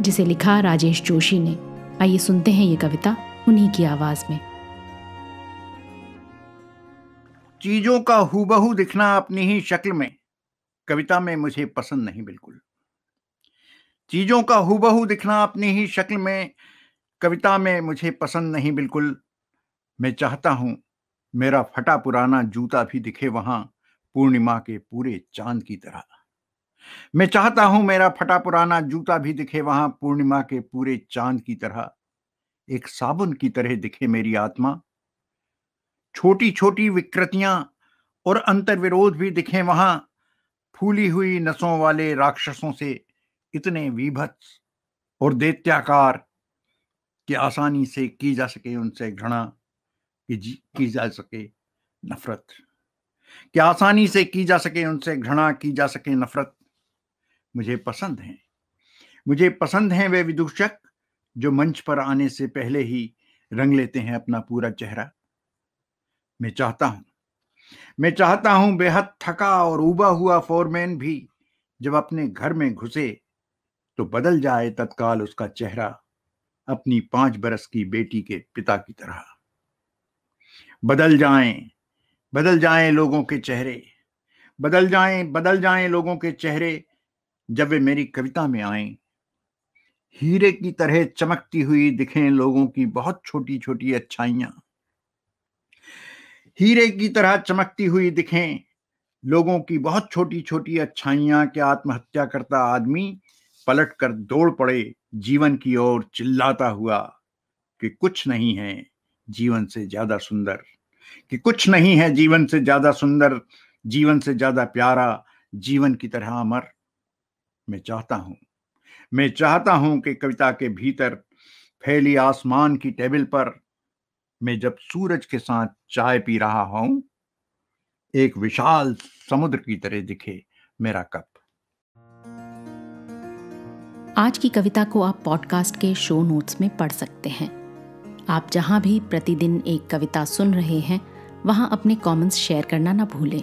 जिसे लिखा राजेश जोशी ने। आइए सुनते हैं ये कविता उन्हीं की आवाज़ में। चीज़ों का हूबहू दिखना अपनी ही शक्ल में। कविता में मुझे पसंद नहीं बिल्कुल। चीज़ों का हूबहू दिखना अपनी ही शक्ल में। कविता में मुझे पसंद नहीं बिल्कुल। मैं चाहता हूँ मेरा फटा पुराना जूता भी दिखे वहाँ पूर्णिमा के पूरे चाँद की तरह। मैं चाहता हूँ मेरा फटा पुराना जूता भी दिखे वहाँ पूर्णिमा के पूरे चाँद की तरह। एक साबुन की तरह दिखे मेरी आत्मा। छोटी छोटी विकृतियाँ और अंतर्विरोध भी दिखे वहाँ फूली हुई नसों वाले राक्षसों से इतने विभत्स और दैत्याकार कि आसानी से की जा सके उनसे घृणा की, की जा सके नफरत। कि आसानी से की जा सके उनसे घृणा की जा सके नफरत। मुझे पसंद हैं। मुझे पसंद हैं वे विदूषक जो मंच पर आने से पहले ही रंग लेते हैं अपना पूरा चेहरा। मैं चाहता हूँ, मैं चाहता हूँ बेहद थका और उबा हुआ फोरमैन भी जब अपने घर में घुसे तो बदल जाए तत्काल उसका चेहरा अपनी पाँच बरस की बेटी के पिता की तरह। बदल जाएँ बदल जाएँ लोगों के चेहरे, बदल जाएँ बदल जाएँ लोगों के चेहरे जब वे मेरी कविता में आए हीरे की तरह चमकती हुई दिखें लोगों की बहुत छोटी छोटी अच्छाइयाँ। हीरे की तरह चमकती हुई दिखें लोगों की बहुत छोटी छोटी अच्छाइयाँ, के आत्महत्या करता आदमी पलट कर दौड़ पड़े, जीवन की ओर चिल्लाता हुआ, कि कुछ नहीं है जीवन से ज़्यादा सुंदर, कि कुछ नहीं है जीवन से ज़्यादा सुंदर, जीवन से ज़्यादा प्यारा, जीवन की तरह अमर। मैं चाहता हूँ। मैं चाहता हूँ कि कविता के भीतर फैली आसमान की टेबल पर मैं जब सूरज के साथ चाय पी रहा हूँ, एक विशाल समुद्र की तरह दिखे मेरा कप। आज की कविता को आप पॉडकास्ट के शो नोट्स में पढ़ सकते हैं। आप जहाँ भी प्रतिदिन एक कविता सुन रहे हैं, वहाँ अपने कमेंट्स शेयर करना ना भूलें।